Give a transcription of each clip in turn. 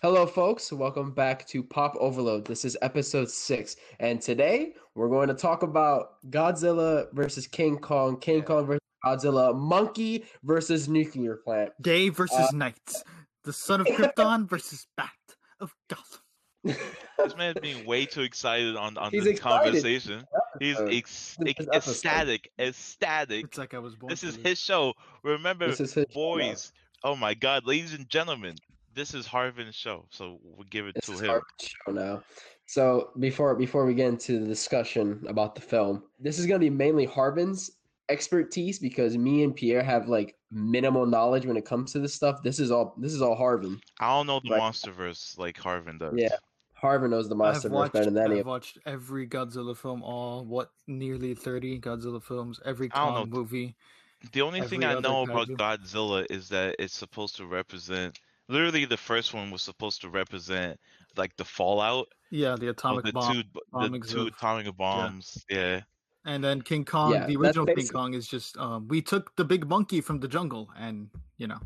Hello, folks. Welcome back to Pop Overload. This is episode six, and today we're going to talk about Godzilla versus King Kong, King Kong versus Godzilla, Monkey versus Nuclear Plant. Day versus uh, night. The son of Krypton versus Bat of Gotham. This man being way too excited on on He's this excited. conversation. He's episode. ex- This ex- ecstatic, ecstatic. It's like I was born. This for is his show. Remember, This is his show. boys. Oh my God, ladies and gentlemen, this is Harvin's show. So we'll give it This to is him. our show now. So before before we get into the discussion about the film, this is going to be mainly Harvin's expertise because me and Pierre have like minimal knowledge when it comes to this stuff. This is all this is all Harvin. I don't know the Right. MonsterVerse like Harvin does. Yeah. Harvin knows the I've monster watched, better than any I've watched every Godzilla film, all what nearly thirty Godzilla films, every I don't Kong know. movie. The only thing I other know about. Godzilla is that it's supposed to represent. Literally, the first one was supposed to represent like the fallout Yeah, the atomic the bomb. two the two of- atomic bombs. Yeah. And then King Kong, Yeah, the that's original King. Kong is just um, we took the big monkey from the jungle and you know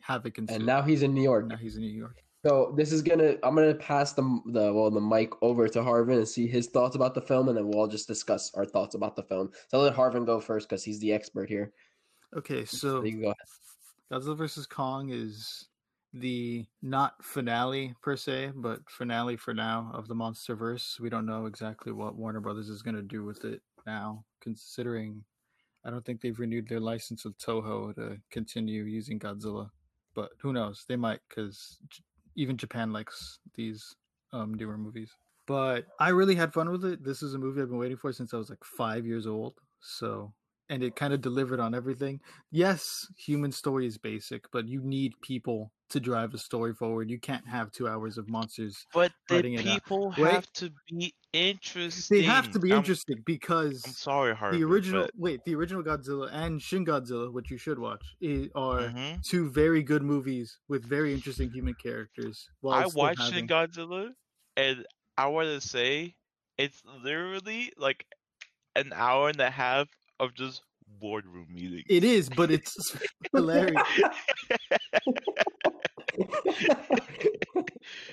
havoc ensued. and now he's in New York. now he's in New York. So this is gonna I'm gonna pass the the well the mic over to Harvin and see his thoughts about the film, and then we'll all just discuss our thoughts about the film. So I'll let Harvin go first because he's the expert here. Okay, so you can go ahead. Godzilla vs Kong is the not finale per se, but finale for now of the MonsterVerse. We don't know exactly what Warner Brothers is going to do with it now, considering I don't think they've renewed their license with Toho to continue using Godzilla. But who knows? They might, because even Japan likes these um, newer movies. But I really had fun with it. This is a movie I've been waiting for since I was like five years old. So, and it kind of delivered on everything yes, human story is basic, but you need people to drive a story forward. You can't have two hours of monsters. But the Writing it out. people have to be interesting. They have to be I'm- interesting because I'm sorry, Harvin. the original but- wait, the original Godzilla and Shin Godzilla, which you should watch, are Mhm. two very good movies with very interesting human characters. while I watched having- Shin Godzilla, and I want to say it's literally like an hour and a half of just boardroom meetings. It is, but it's hilarious.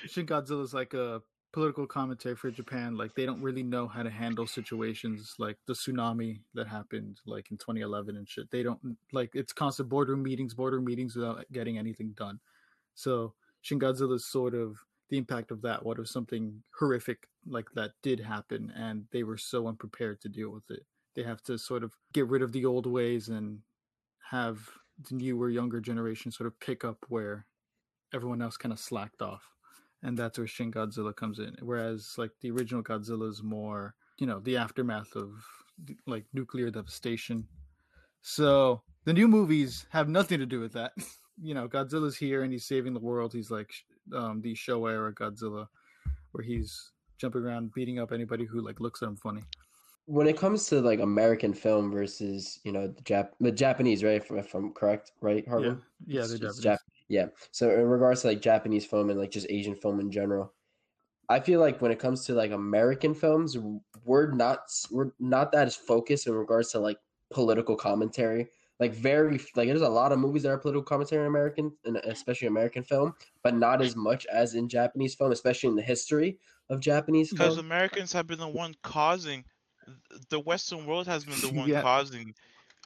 Shin Godzilla is like a political commentary for Japan. Like they don't really know how to handle situations like the tsunami that happened like in 2011 and shit. They don't like it's constant boardroom meetings, boardroom meetings without getting anything done. So Shin Godzilla is sort of the impact of that. What if something horrific like that did happen and they were so unprepared to deal with it? They have to sort of get rid of the old ways and have the newer, younger generation sort of pick up where everyone else kind of slacked off. And that's where Shin Godzilla comes in. Whereas, like, the original Godzilla is more, you know, the aftermath of like nuclear devastation. So the new movies have nothing to do with that. you know, Godzilla's here and he's saving the world. He's like um, the Showa era Godzilla, where he's jumping around beating up anybody who like looks at him funny. When it comes to like American film versus you know the Jap the Japanese, right? If, if I'm correct, right, Yeah, yeah, It's- Japanese. Jap- yeah. So in regards to like Japanese film and like just Asian film in general, I feel like when it comes to like American films, we're not we're not that as focused in regards to like political commentary. Like very like there's a lot of movies that are political commentary in American and especially American film, but not as much as in Japanese film, especially in the history of Japanese Because. Americans have been the one causing, the Western world has been the one Yeah. causing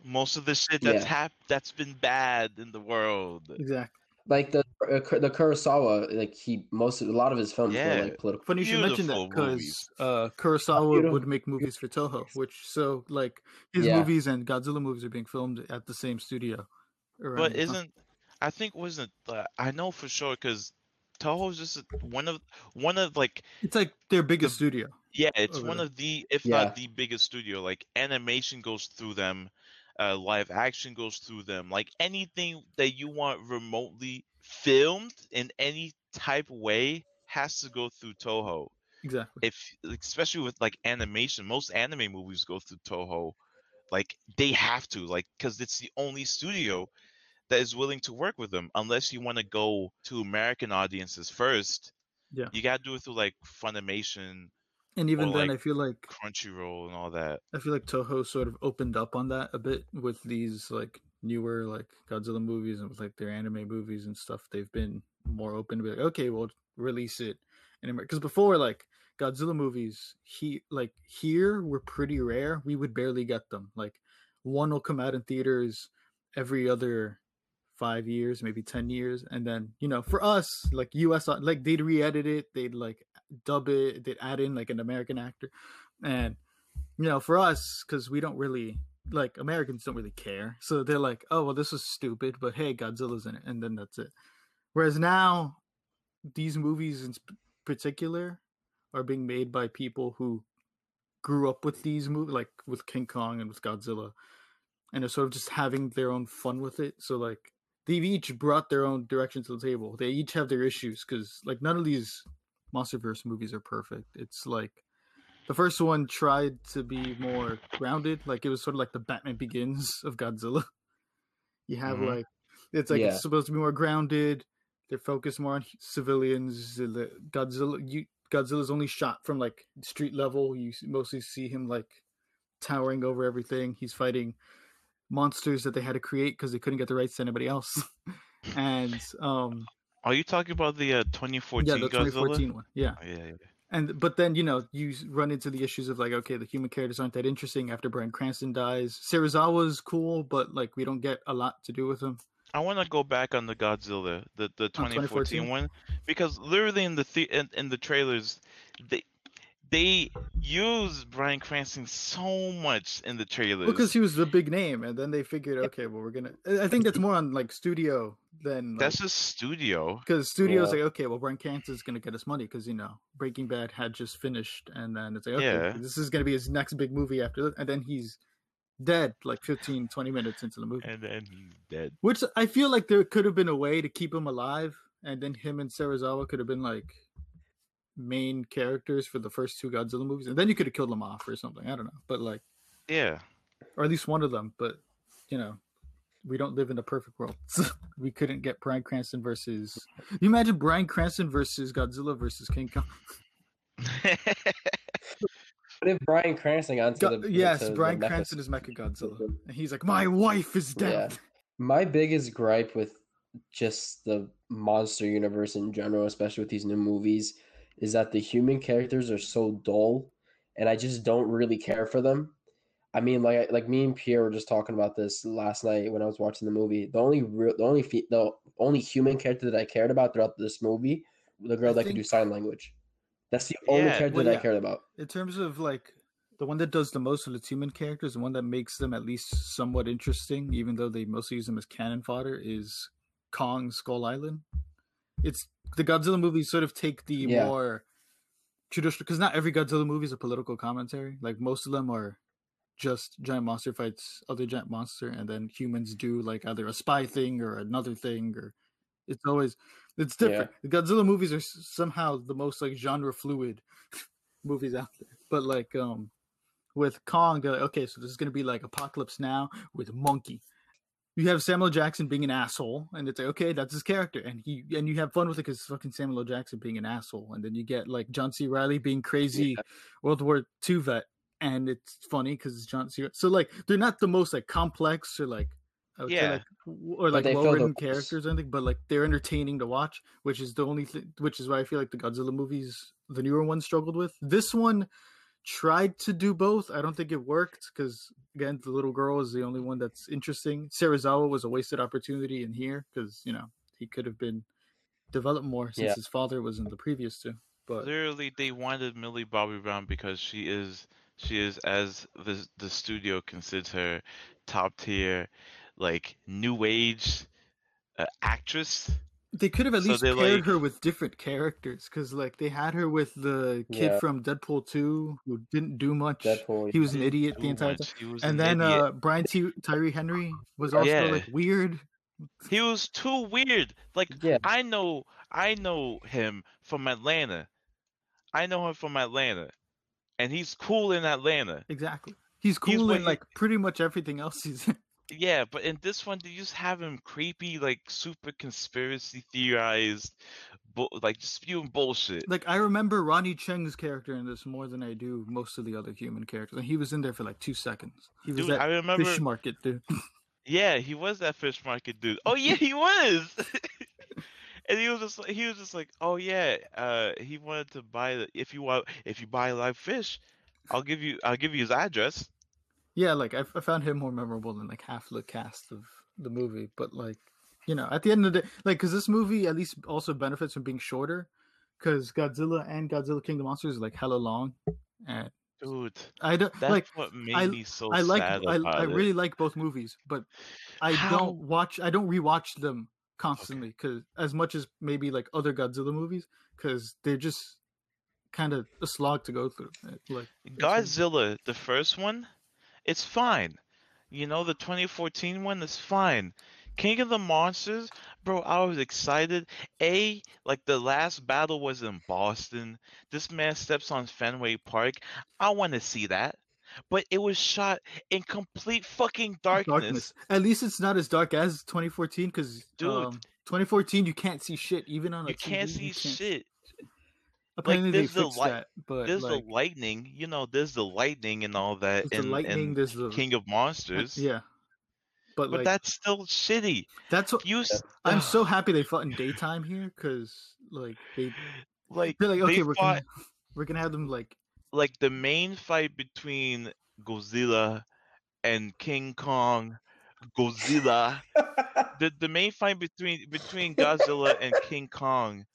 most of the shit that's Yeah. hap- that's been bad in the world. Exactly. like the uh, the Kurosawa, like he most of, a lot of his films Yeah. were like political. Funny you should mention that because movies. uh, Kurosawa Beautiful. would make movies for Toho, which so like his Yeah. movies and Godzilla movies are being filmed at the same studio. But isn't I think wasn't uh, I know for sure because Toho's just one of one of like it's like their biggest studio? yeah it's one there. of the if Yeah. not the biggest studio like animation goes through them, uh, live action goes through them like anything that you want remotely filmed in any type way has to go through Toho. exactly. if especially with like animation, most anime movies go through Toho. Like they have to, like, because it's the only studio that is willing to work with them. Unless you want to go to American audiences first, Yeah. you gotta do it through like Funimation, and even then, like, I feel like Crunchyroll, and all that. I feel like Toho sort of opened up on that a bit with these like newer like Godzilla movies and with like their anime movies and stuff. They've been more open to be like, okay, we'll release it in America. Because before, like Godzilla movies, he like here were pretty rare. We would barely get them. Like one will come out in theaters every other five years, maybe ten years, and then you know, for us, like U.S. Uh, like they'd re-edit it, they'd like dub it, they'd add in like an American actor, and you know, for us, because we don't really like Americans don't really care, so they're like, oh well, this is stupid, but hey, Godzilla's in it, and then that's it. Whereas now, these movies in particular are being made by people who grew up with these movies, like with King Kong and with Godzilla, and are sort of just having their own fun with it. So like they've each brought their own direction to the table. They each have their issues because like none of these MonsterVerse movies are perfect. It's like the first one tried to be more grounded, like it was sort of like the Batman Begins of Godzilla. You have Mhm. like it's like Yeah. it's supposed to be more grounded. They're focused more on civilians. Godzilla, you Godzilla's only shot from like street level. You mostly see him like towering over everything. He's fighting monsters that they had to create because they couldn't get the rights to anybody else. and um, Are you talking about the uh, 2014 yeah, the Godzilla? 2014 one. Yeah, Oh, yeah, yeah. and but then you know you run into the issues of like okay, the human characters aren't that interesting after Bryan Cranston dies. Serizawa's cool, but like we don't get a lot to do with him. I want to go back on the Godzilla, the the 2014 2014? one, because literally in the, the in, in the trailers, they they use Bryan Cranston so much in the trailers. Because he was the big name, and then they figured, okay, well, we're gonna. I I think that's more on like studio than that's just studio. because studio's Yeah. like, okay, well, Bryan Cranston's gonna get us money because you know Breaking Bad had just finished, and then it's like, okay, Yeah. this is gonna be his next big movie after that, and then he's dead like 15, 20 minutes into the movie. And then he's dead. Which I feel like there could have been a way to keep him alive, and then him and Serizawa could have been like main characters for the first two Godzilla movies, and then you could have killed them off or something. I don't know, but like, Yeah. or at least one of them. But you know, we don't live in a perfect world. We couldn't get Bryan Cranston versus. You imagine Bryan Cranston versus Godzilla versus King Kong? What if Bryan Cranston got into Go- the yes, to the Bryan Mecha- Cranston is Mecha Godzilla, and he's like, "My wife is dead." My biggest gripe with just the monster universe in general, especially with these new movies, is that the human characters are so dull, and I just don't really care for them. I mean, like like me and Pierre were just talking about this last night when I was watching the movie. The only real, the only fe- the only human character that I cared about throughout this movie, the girl I that could do sign language. That's the only Yeah, character well, that yeah. I cared about. in terms of like the one that does the most of the human characters, the one that makes them at least somewhat interesting, even though they mostly use them as cannon fodder, is Kong Skull Island. It's the Godzilla movies sort of take the Yeah. more traditional because not every Godzilla movie is a political commentary. Like most of them are just giant monster fights other giant monster, and then humans do like either a spy thing or another thing, or it's always it's different. The Godzilla movies are s- somehow the most like genre fluid movies out there. But like um with Kong, like, okay, so this is gonna be like Apocalypse Now with Monkey. You have Samuel Jackson being an asshole, and it's like, okay, that's his character, and he and you have fun with it because fucking Samuel L. Jackson being an asshole, and then you get like John C. Reilly being crazy World War II vet, and it's funny because it's John C. So like they're not the most like complex or like I would say, Yeah. like, or like they fill low the written characters or anything, but like they're entertaining to watch, which is the only thing. Which is why I feel like the Godzilla movies, the newer ones, struggled with. This one tried to do both. I don't think it worked because again, the little girl is the only one that's interesting. Serizawa was a wasted opportunity in here because you know he could have been developed more since Yeah. his father was in the previous two. But Literally, they wanted Millie Bobby Brown because she is she is as the the studio considers her top tier, like new age uh, actress. They could have at So least they're paired like- her with different characters because, like, they had her with the kid Yeah. from Deadpool 2 who didn't do much. Deadpool. He was an idiot the entire much, time. And an then idiot. uh, Brian T- Tyree Henry was also Yeah. like weird. he was too weird. Like Yeah. I know I know him from Atlanta. I know him from Atlanta, and he's cool in Atlanta. Exactly. He's He's cool what in he- like pretty much everything else he's in. Yeah, but in this one, they just have him creepy, like super conspiracy theorized, bu- like just spewing bullshit. Like I remember Ronny Chieng's character in this more than I do most of the other human characters. And he was in there for like two seconds. He was Dude, I that remember. fish market dude. Yeah, he was that fish market dude. Oh yeah, he was. and he was just like- he was just like, oh yeah, uh, he wanted to buy the if you want if you buy live fish, I'll give you I'll give you his address. Yeah, like I, I found him more memorable than like half the cast of the movie. But like, you know, at the end of the day, like, because this movie at least also benefits from being shorter, because Godzilla and Godzilla King of Monsters is like hella long, and Dude, I don't that's like. what made I- me so I like sad I, I it. really like both movies, but I How- don't watch I don't rewatch them constantly because as much as maybe like other Godzilla movies because they're just kind of a slog to go through. uh, Like Godzilla, the first one, it's fine. You know, the 2014 one is fine. King of the Monsters, bro, I was excited. A, like the last battle was in Boston. This man steps on Fenway Park. I want to see that. But it was shot in complete fucking darkness. At least it's not as dark as 2014 because Dude. um, 2014 you can't see shit even on a You can't see you can't- shit. Apparently they there's the fixed light- that, but There's like the lightning, you know, there's the lightning and all that in, the lightning, in there's the King of Monsters. yeah. But, But like that's still shitty. that's what You I'm so happy they fought in daytime here because like they like they're like they okay we're fought gonna we're gonna have them like like the main fight between Godzilla and King Kong. Godzilla. the the main fight between between Godzilla and King Kong,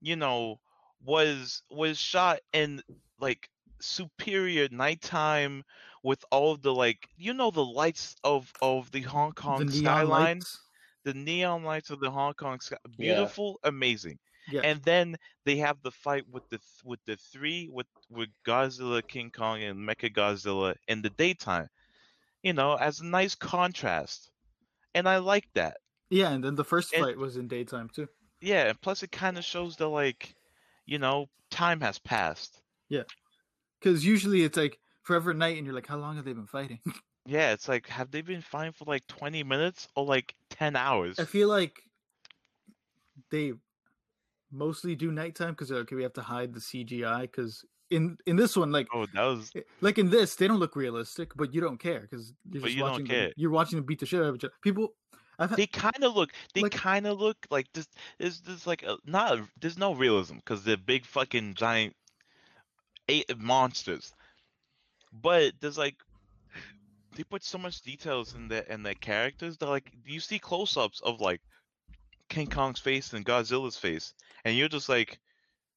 you know, was was shot in like superior nighttime with all of the like you know the lights of of the Hong Kong the skyline, lights. the neon lights of the Hong Kong sky, Yeah. beautiful, amazing. Yeah. And then they have the fight with the with the three with with Godzilla, King Kong, and Mecha Godzilla in the daytime. You know, as a nice contrast, and I like that. Yeah, and then the first And- fight was in daytime too. Yeah, and plus it kind of shows the like, you know, time has passed. Yeah. Because usually it's like forever night, and you're like, how long have they been fighting? Yeah, it's like have they been fighting for like twenty minutes or like ten hours? I feel like they mostly do nighttime because okay, we have to hide the CGI. Because in in this one, like Oh, that was eh, like in this, they don't look realistic, but you don't care because you're But just watching. Them, you're watching them beat the shit out of each other. People, I've they kind of look they like- kind of look like this is this like a, not a, there's no realism because they're big fucking giant eight uh, monsters. But there's like they put so much details in their in their characters that like you see close-ups of like king kong's face and godzilla's face and you're just like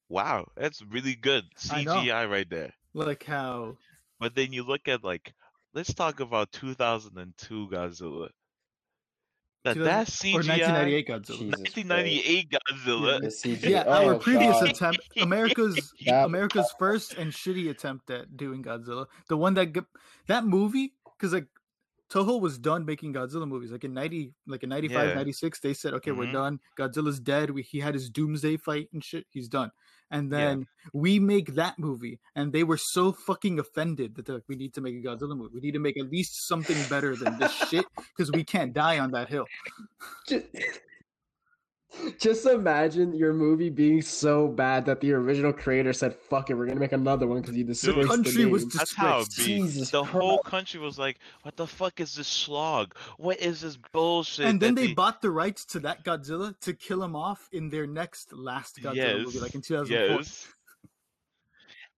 wow that's really good cgi right there. Like how but then you look at like let's talk about 2002 godzilla that 2000 that or cgi 1998 Godzilla. Jesus 1998 Godzilla. The CG. Yeah, Oh, our previous God. attempt, America's That- America's first and shitty attempt at doing Godzilla, the one that that movie, because like Toho was done making Godzilla movies, like in ninety, like in 95, Yeah. 96, they said, okay, we're Mhm. done. Godzilla's dead. We, he had his Doomsday fight and shit. He's done. And Yeah. then we make that movie, and they were so fucking offended that they're like, we need to make a Godzilla movie. We need to make at least something better than this shit because we can't die on that hill. Just, just imagine your movie being so bad that the original creator said, "Fuck it, we're gonna make another one because you disgraced the country was name." just- That's how it Jesus the whole country was like, "What the fuck is this slog? What is this bullshit?" and then that they bought the rights to that Godzilla to kill him off in their next last Godzilla movie, like in 2004. yes.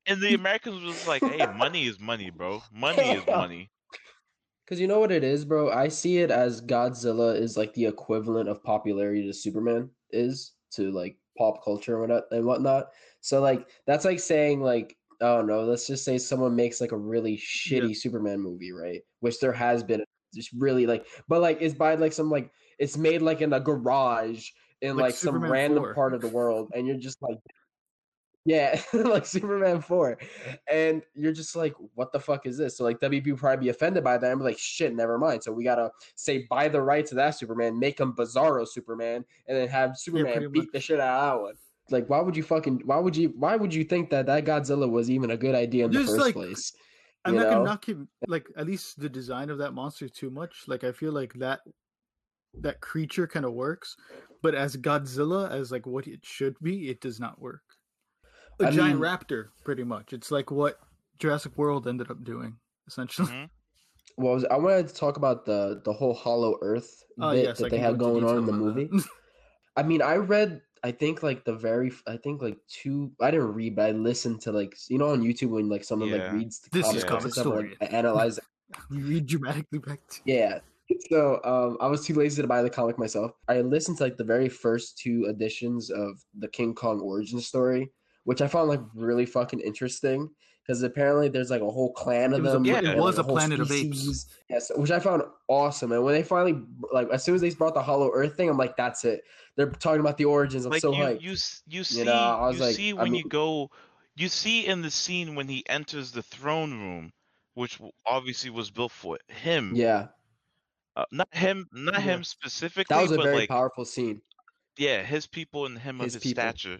And the Americans was like, "Hey, money is money, bro. Money is money." Because you know what it is, bro. I see it as Godzilla is like the equivalent of popularity to Superman is to like pop culture and whatnot. And whatnot. So like that's like saying like I don't know. Let's just say someone makes like a really shitty Superman movie, right? Which there has been just really like, but like it's by like some like it's made like in a garage in Like like, some random 4. part of the world, and you're just like. Yeah, like Superman 4. And you're just like, what the fuck is this? So like WB would probably be offended by that and be like, shit, never mind. So we gotta say buy the rights to that Superman, make him Bizarro Superman, and then have Superman pretty beat much. the shit out of that one. like why would you fucking why would you why would you think that that Godzilla was even a good idea in the first like, place? I'm you not know? gonna knock him like at least the design of that monster too much. Like I feel like that that creature kind of works, but as Godzilla, as like what it should be, it does not work. A I giant mean- raptor, pretty much. It's like what Jurassic World ended up doing, essentially. Mhm. Well, I was- I wanted to talk about the the whole Hollow Earth Oh bit yes, I that they had go going on in the movie. I mean, I read, I think like the very, I think like two. I didn't read, but I listened to like you know on YouTube when like someone like reads the This comics is and comic stuff, and, story. like, analyze. we read dramatically back to yeah. So um, I was too lazy to buy the comic myself. I listened to like the very first two editions of the King Kong origin story, which I found like really fucking interesting because apparently there's like a whole clan of It was a them. pla- and, it like, was a whole planet of apes. Yes, which I found awesome. And when they finally like as soon as they brought the Hollow Earth thing, I'm like, that's it. They're talking about the origins. I'm like so you, hyped. you you see know, I was you like, see I when you go you see in the scene when he enters the throne room which obviously was built for him yeah, uh, not him not Yeah. him specifically that was a but very like powerful scene. yeah his people and him His of his people. stature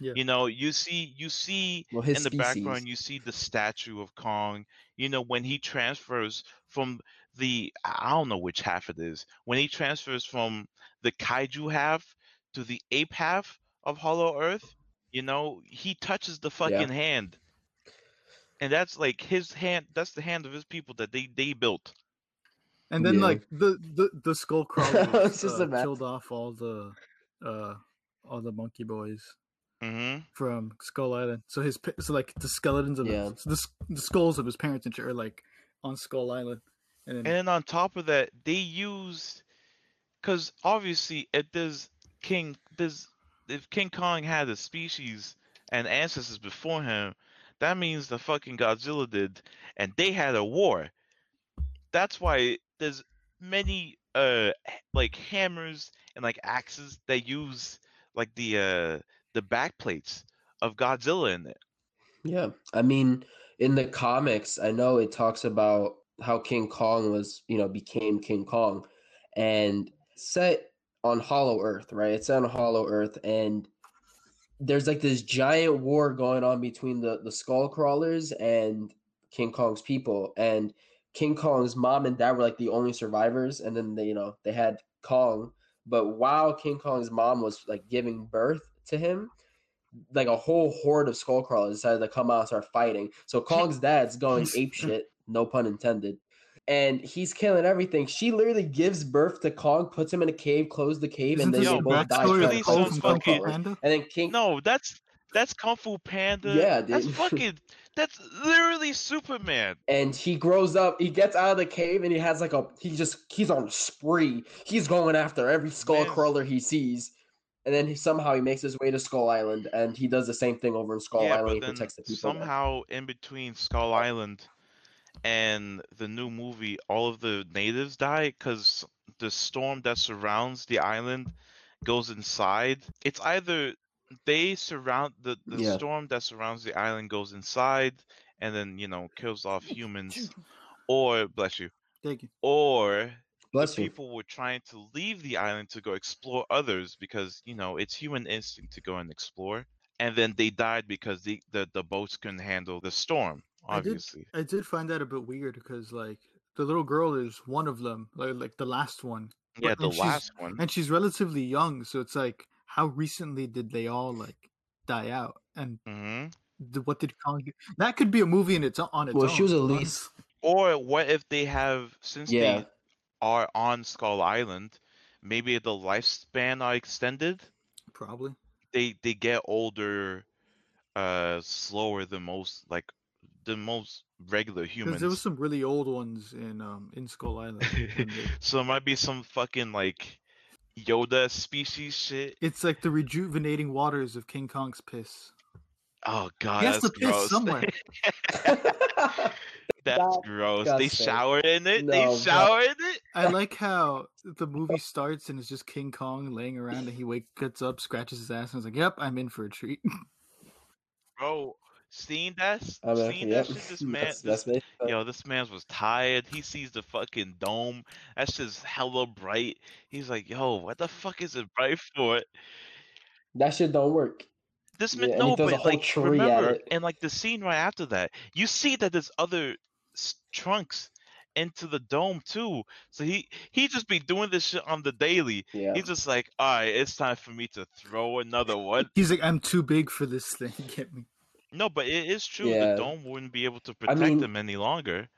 Yeah. you know you see you see Well, in the species. background you see the statue of kong you know when he transfers from the i don't know which half it is when he transfers from the kaiju half to the ape half of hollow earth you know he touches the fucking hand and that's like his hand that's the hand of his people that they they built And then Yeah. like the the the skull crawlers uh, killed off all the uh all the monkey boys hmm from Skull Island. So his so like the skeletons of Yeah. the, so the the skulls of his parents and shit are like on Skull Island. And then And then on top of that, they used because obviously if there's King there's if King Kong had a species and ancestors before him, that means the fucking Godzilla did, and they had a war. That's why there's many uh like hammers and like axes that use like the uh the back plates of Godzilla in it. Yeah, I mean, in the comics, I know it talks about how King Kong was, you know, became King Kong, and set on Hollow Earth, right? It's on Hollow Earth, and there's like this giant war going on between the the Skull Crawlers and King Kong's people, and King Kong's mom and dad were like the only survivors, and then they, you know, they had Kong, but while King Kong's mom was like giving birth to him, like a whole horde of skull crawlers decided to come out and start fighting. So Kong's dad's going ape shit, no pun intended. And he's killing everything. She literally gives birth to Kong, puts him in a cave, closes the cave, isn't and then this Yo, they both die. really to sounds the from skull Kung Fu fucking- And then King, No, that's that's Kung Fu Panda. Yeah, That's fucking that's literally Superman. and he grows up. He gets out of the cave, and he has like a. He just he's on a spree. He's going after every skull Man. crawler he sees. And then he, somehow he makes his way to Skull Island, and he does the same thing over in Skull yeah, Island. but He then protects the people. there. somehow in between Skull Island and the new movie, all of the natives die because the storm that surrounds the island goes inside. It's either they surround the, the Yeah. storm that surrounds the island goes inside and then you know kills off humans, or bless you, Thank you. or Bless the you. people were trying to leave the island to go explore others because you know it's human instinct to go and explore and then they died because the the, the boats couldn't handle the storm I did- obviously I did find that a bit weird because like the little girl is one of them, like like the last one, yeah but- the last one and she's relatively young. So it's like, how recently did they all like die out? And hmm th- what did Kong do? That could be a movie in its o- on its Well, own. she was at honestly. least or what if they have since yeah. they are on skull island maybe the lifespan are extended probably. they they get older uh slower than most like the most regular humans there was some really old ones in um in Skull Island. so it might be some fucking like Yoda species shit. it's like the rejuvenating waters of King Kong's piss. Oh god, he has that's to piss gross. somewhere. that's That's gross. They disgusting. shower in it. No, they but- shower in it. I like how the movie starts and it's just King Kong laying around and he wakes gets up, scratches his ass, and is like, "Yep, I'm in for a treat." Bro, seeing that, I mean, seeing yep. that shit, this man, That's, this, that's yo, this man's was tired. He sees the fucking dome. That's just hella bright. He's like, yo, what the fuck is it bright for? That shit don't work. This Yeah, man, and he no, but like remember, and like the scene right after that, you see that there's other trunks into the dome too. So he he just be doing this shit on the daily. Yeah. He's just like, all right, it's time for me to throw another one. He's like, I'm too big for this thing. Get me. No, but it is true. Yeah. The dome wouldn't be able to I protect mean- him any longer.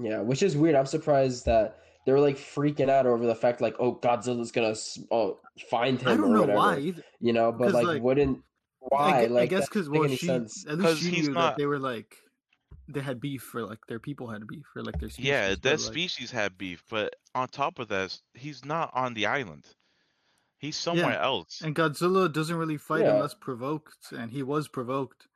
Yeah, which is weird. I'm surprised that they were like freaking out over the fact like, oh, Godzilla's gonna oh find him I don't or know whatever. why either. You know, but like, like, wouldn't I, why? I like, guess because doesn't well, she sense. at 'Cause least she knew not- that they were like they had beef for like their people had beef for like their species. Yeah, but, that like, species had beef, but on top of that, he's not on the island. He's somewhere else. And Godzilla doesn't really fight Yeah. unless provoked, and he was provoked.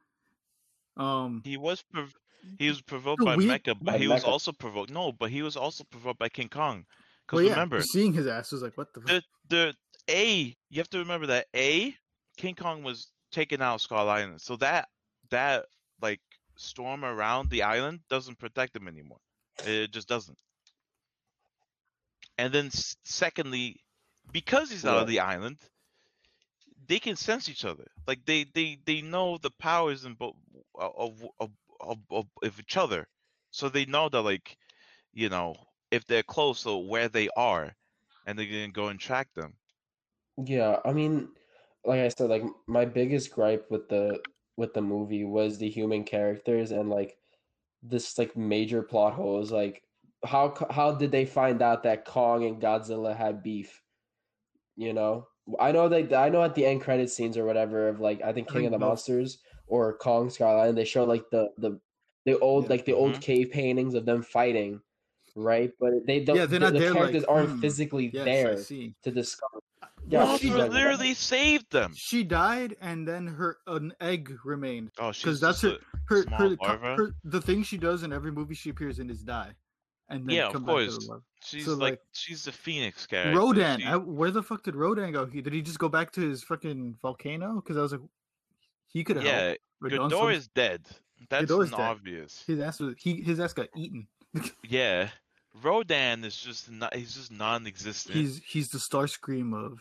Um, He was prov- he was provoked No, by we- Mecha, but By he was also provoked. No, but he was also provoked by King Kong. Because well, yeah, remember, seeing his ass was like, what the? the the A you have to remember that A King Kong was taken out Skull Island, so that that like storm around the island doesn't protect him anymore. It just doesn't. And then secondly, because he's out Yeah. of the island, they can sense each other. Like they they they know the powers in both of of, of of of each other, so they know that like you know if they're close, so where they are, and they're gonna go and track them. Yeah, I mean, like I said, like my biggest gripe with the with the movie was the human characters and like this like major plot holes. Like how how did they find out that Kong and Godzilla had beef? You know, I know they I know at the end credit scenes or whatever of like I think I King think of the both. Monsters or Kong Skull Island, they show like the the the old Yeah. like the old Mhm. cave paintings of them fighting, right? But they don't. Yeah, they're the, not the there, like, characters aren't hmm, physically yes, there to discover. Well, Yeah, she Mothra does- literally saved them. She died, and then her an egg remained. Oh, she's Because that's just her, her, small her, her, the thing she does in every movie she appears in is die, and then Yeah, of come back to course. the love. a, she's so, like, like, she's the phoenix guy. Rodan, She- I, where the fuck did Rodan go? He, did he just go back to his fucking volcano? Because I was like, he could have yeah, helped. or Ghidorah some- is dead. That's Ghidorah's an dead. obvious. His ass was he his ass got eaten. Yeah, Rodan is just not. He's just non-existent. He's he's the Starscream of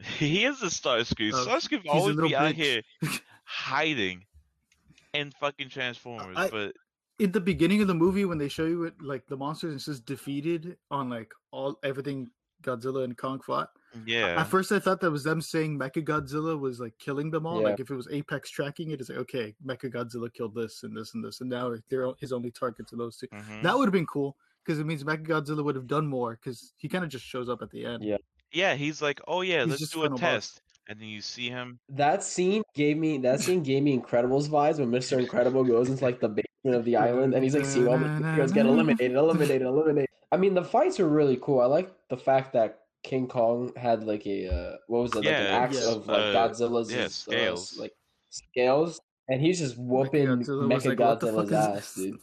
he is a Starscream. Uh, Starscream he's always little be out here hiding in fucking Transformers, I- but in the beginning of the movie when they show you it like the monsters and it says defeated on like all everything Godzilla and Kong fought. yeah, At first I thought that was them saying Mecha Godzilla was like killing them all. Yeah. Like if it was Apex tracking it, it's like okay, Mecha Godzilla killed this and this and this, and now they're his only targets are those 2 mhm. That would have been cool because it means Mecha Godzilla would have done more because he kind of just shows up at the end. Yeah. yeah. He's like, oh yeah, He's let's just do a final boss. test, and then you see him. That scene gave me that scene gave me Incredibles vibes when Mr. Incredible goes into like the basement of the island and he's like seeing all the heroes get eliminated, eliminated, eliminated. I mean the fights are really cool. I like the fact that King Kong had like a uh, what was it, like an Yeah, axe yeah. of like Uh, Godzilla's yeah, uh, like scales, and he's just whooping Mechagodzilla was Mecha like, "What the Godzilla's fuck is ass, dude.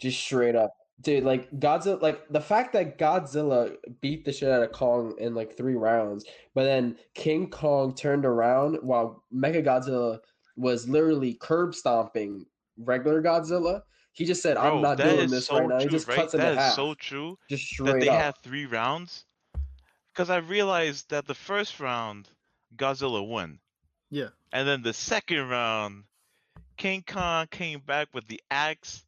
Just straight up. Dude, like Godzilla, like the fact that Godzilla beat the shit out of Kong in like three rounds, but then King Kong turned around while Mecha Godzilla was literally curb stomping regular Godzilla. He just said, "I'm Bro, not doing this so right now." He just right? cuts him That in is half, so true. just that they up. had three rounds because I realized that the first round Godzilla won, Yeah. and then the second round King Kong came back with the axe.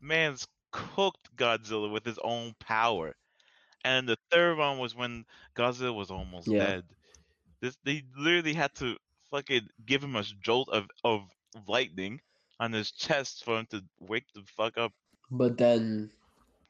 Man's cooked Godzilla with his own power, and the third one was when Godzilla was almost Yeah. dead. This they literally had to fucking give him a jolt of of lightning on his chest for him to wake the fuck up. But then,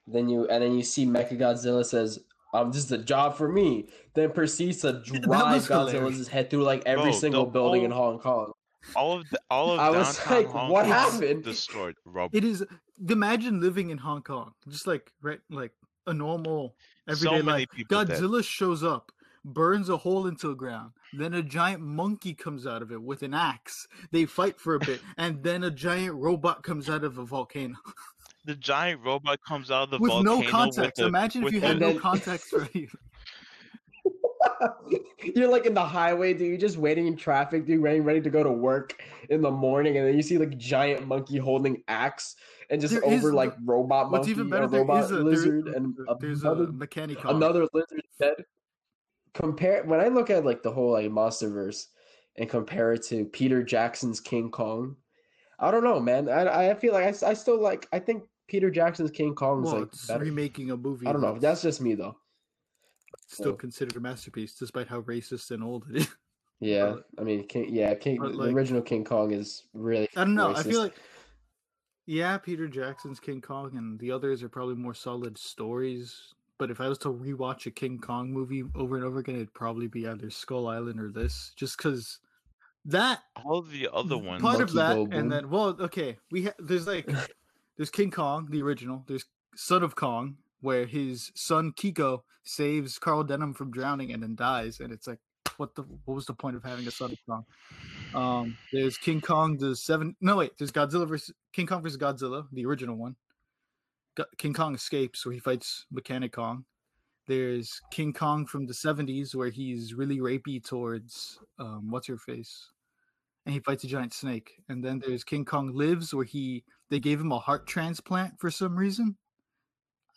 then you and then you see Mecha Godzilla says, "Um, this is a job for me." Then proceeds to drive. Godzilla's head through like every Bro, single building in Hong Kong. All of the, all of I was like, Hong what Kong happened? destroyed. Rob. It is imagine living in Hong Kong, just like right, like a normal everyday so many life. people dead. Godzilla shows up, burns a hole into the ground. Then a giant monkey comes out of it with an axe. They fight for a bit, and then a giant robot comes out of a volcano The giant robot comes out of the volcano. with volcano no context. with a, Imagine if you had no context for you. You're like in the highway, dude. You're just waiting in traffic, dude, ready, ready to go to work in the morning, and then you see like giant monkey holding axe and just There is over the- like robot What's monkey, even better, there robot is a there- lizard, and there's another, a mechanic. another lizard dead. Compare when I look at like the whole like MonsterVerse, and compare it to Peter Jackson's King Kong. I don't know, man. I I feel like I, I still like. I think Peter Jackson's King Kong is Well, like better. remaking a movie. I don't know. That's just me though. Still so- considered a masterpiece, despite how racist and old it is. Yeah, I mean, King, yeah, King, but, the original King Kong is really. I don't know. I feel like, yeah, Peter Jackson's King Kong and the others are probably more solid stories. But if I was to rewatch a King Kong movie over and over again, it'd probably be either Skull Island or this, just because that All the other ones. part of that, Go and then well, okay, we ha- there's like there's King Kong, the original. There's Son of Kong, where his son Kiko saves Carl Denham from drowning and then dies, and it's like, what the what was the point of having a Son Kong? Um, there's King Kong the seven. No wait, there's Godzilla versus King Kong versus Godzilla, the original one. Go- King Kong escapes, where he fights MechaniKong. There's King Kong from the 70s, where he's really rapey towards um, what's her face, and he fights a giant snake. And then there's King Kong Lives, where he they gave him a heart transplant for some reason.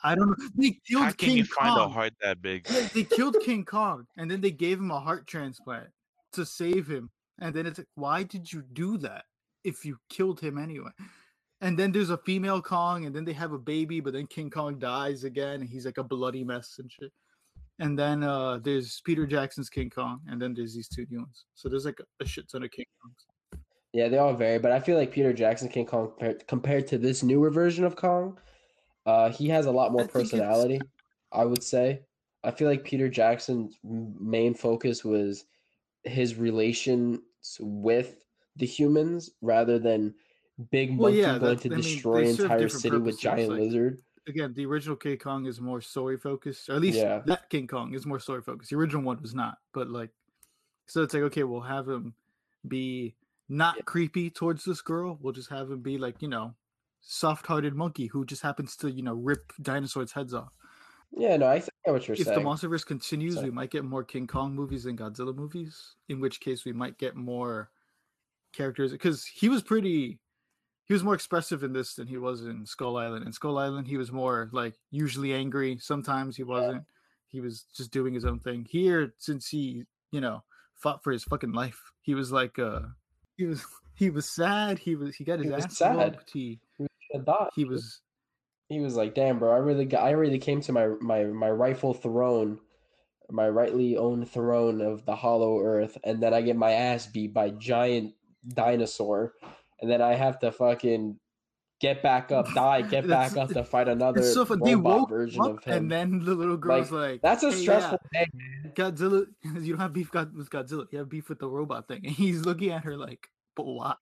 I don't know. They killed How can King you find a Kong. heart that big? They killed King Kong, and then they gave him a heart transplant to save him. And then it's like, why did you do that if you killed him anyway? And then there's a female Kong, and then they have a baby, but then King Kong dies again, and he's like a bloody mess and shit. And then uh there's Peter Jackson's King Kong, and then there's these two new ones. So there's like a, a shit ton of King Kongs. Yeah, they all vary, but I feel like Peter Jackson King Kong compared, compared to this newer version of Kong, uh, he has a lot more I personality. I would say. I feel like Peter Jackson's main focus was his relations with the humans rather than big Well, monkey yeah, going to I mean, destroy entire city with giant like- lizard. Again, the original King Kong is more story focused, or at least Yeah. that King Kong is more story focused. The original one was not, but like, so it's like okay, we'll have him be not creepy towards this girl. We'll just have him be like you know, soft-hearted monkey who just happens to you know rip dinosaurs' heads off. Yeah, no, I think I what you're if saying. the MonsterVerse continues, we might get more King Kong movies than Godzilla movies. In which case, we might get more characters because he was pretty. He was more expressive in this than he was in Skull Island. In Skull Island, he was more like usually angry. Sometimes he wasn't. He was just doing his own thing. Here, since he, you know, fought for his fucking life, he was like, uh, he was he was sad. He was he got his He ass sad. whooped. He Should've he was he was like, "Damn, bro, I really, got, I really came to my my my rightful throne, my rightly owned throne of the Hollow Earth, and then I get my ass beat by giant dinosaur, and then I have to fucking get back up, die, get back up to fight another so robot woke version of him. and then the little girl's like, That's a "Hey, yeah, stressful day. Godzilla, you don't have beef with Godzilla. You have beef with the robot thing. And he's looking at her like, but why?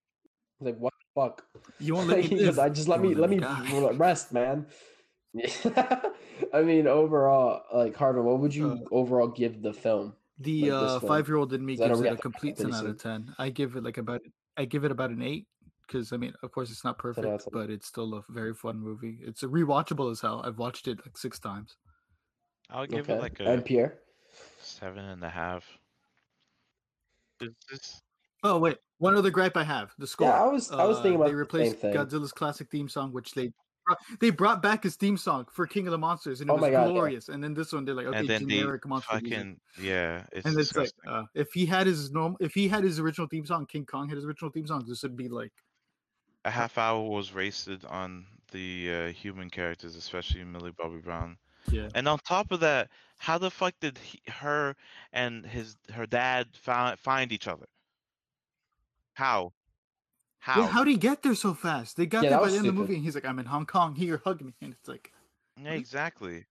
Like what the fuck? You won't let me He live. I just let You me let me die." rest, man. I mean, overall, like Harvey, what would you Uh, overall give the film? The like uh, five year old in me 'Cause I know gives it a complete ten out of ten. I give it like about I give it about an eight because I mean, of course, it's not perfect, 10. but it's still a very fun movie. It's rewatchable as hell. I've watched it like six times. I'll give Okay, it like a and Pierre. seven and a half. Is this Oh wait, one other gripe I have: the score. Yeah, I was- I was thinking about they the same replaced thing. Godzilla's classic theme song, which they brought, they brought back his theme song for King of the Monsters, and it Oh was my God, yeah. glorious. And then this one, they're like, okay, and then they generic monster music. fucking yeah, it's and it's like uh, if he had his normal if he had his original theme song king kong had his original theme song this would be like a half hour was wasted on the uh, human characters, especially Millie Bobby Brown. yeah And on top of that, how the fuck did he, her and his her dad find find each other? How? How? yeah how'd he get there so fast they got Yeah, there by the end of the movie and he's like i'm in hong kong here hug me and it's like Yeah, exactly.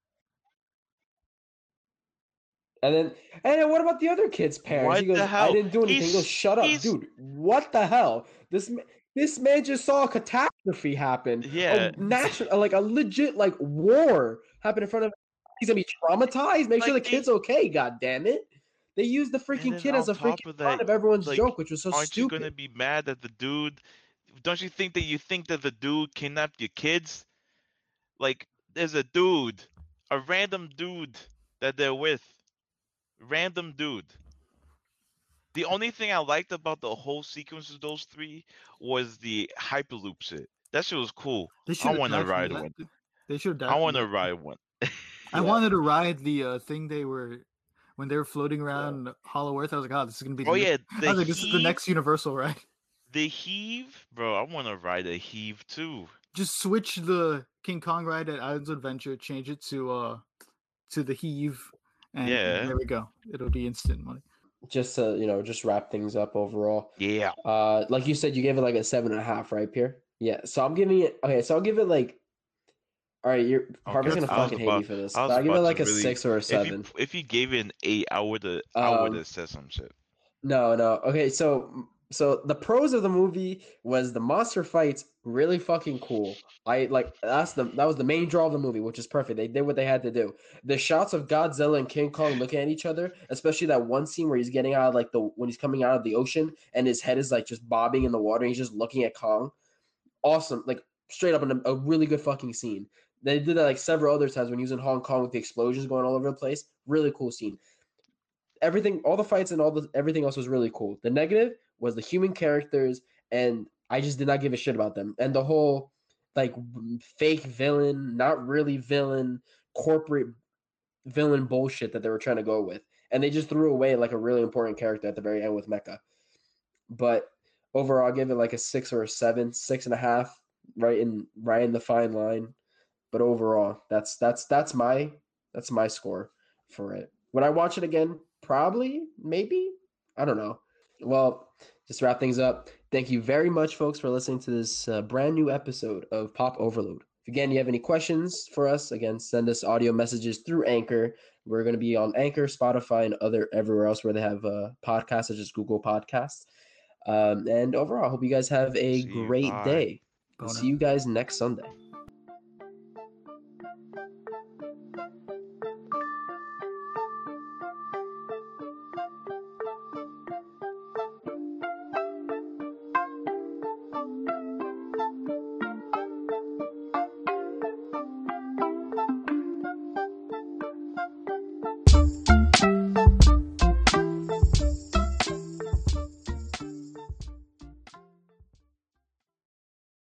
And then, and then what about the other kid's parents? What he goes, the I didn't do anything. He goes, shut up, dude. What the hell? This this man just saw a catastrophe happen. Yeah. a natural, like a legit like war happen in front of. Him. He's gonna be traumatized. Make sure the Like, they- kid's okay. God damn it! They used the freaking kid as a freaking of part that, of everyone's like, joke, which was so Aren't you stupid. gonna be mad that the dude? Don't you think that you think that the dude kidnapped your kids? Like, there's a dude, a random dude that they're with, random dude. The only thing I liked about the whole sequence of those three was the hyperloop shit. That shit was cool. I want to ride one. they should I want to ride one. i wanted to ride the uh thing they were when they were floating around Hollow Earth. I was like, oh, this is gonna be. The Oh ne- yeah, I was like, this is the next Universal ride. the heave, bro. I want to ride a heave too. Just switch the King Kong ride at Islands of Adventure, change it to uh to the heave, and Yeah. there we go. It'll be instant money. Just to you know, just wrap things up overall. Yeah, Uh, like you said, you gave it like a seven and a half, right, Pierre? Yeah. So I'm giving it. Okay, so I'll give it like. All right, you're gonna fucking hate me for this. I will give it like a really- six or a if seven. you if you gave it an eight, I would have I would Um, have said some shit. No, no. Okay, so so the pros of the movie was the monster fights really fucking cool. I like that's the that was the main draw of the movie, which is perfect. They did what they had to do. The shots of Godzilla and King Kong looking at each other, especially that one scene where he's getting out of like the when he's coming out of the ocean and his head is like just bobbing in the water and he's just looking at Kong. Awesome, like straight up in a, a really good fucking scene. They did that like several other times when he was in Hong Kong with the explosions going all over the place. Really cool scene. Everything all the fights and all the everything else was really cool. The negative was the human characters and i just did not give a shit about them. And the whole like fake villain not really villain corporate villain bullshit that they were trying to go with. And they just threw away like a really important character at the very end with Mecha. but overall i'll give it like a six or a seven six and a half right in right in the fine line but overall that's that's that's my that's my score for it. Would i watch it again? Probably maybe? I don't know. Well just to wrap things up thank you very much folks for listening to this uh, brand new episode of pop overload. If again you have any questions for us again send us audio messages through anchor. We're going to be on anchor spotify and other everywhere else where they have uh, podcasts such as google podcasts. Um, and overall i hope you guys have a See great Bye. day. Bono. see you guys next sunday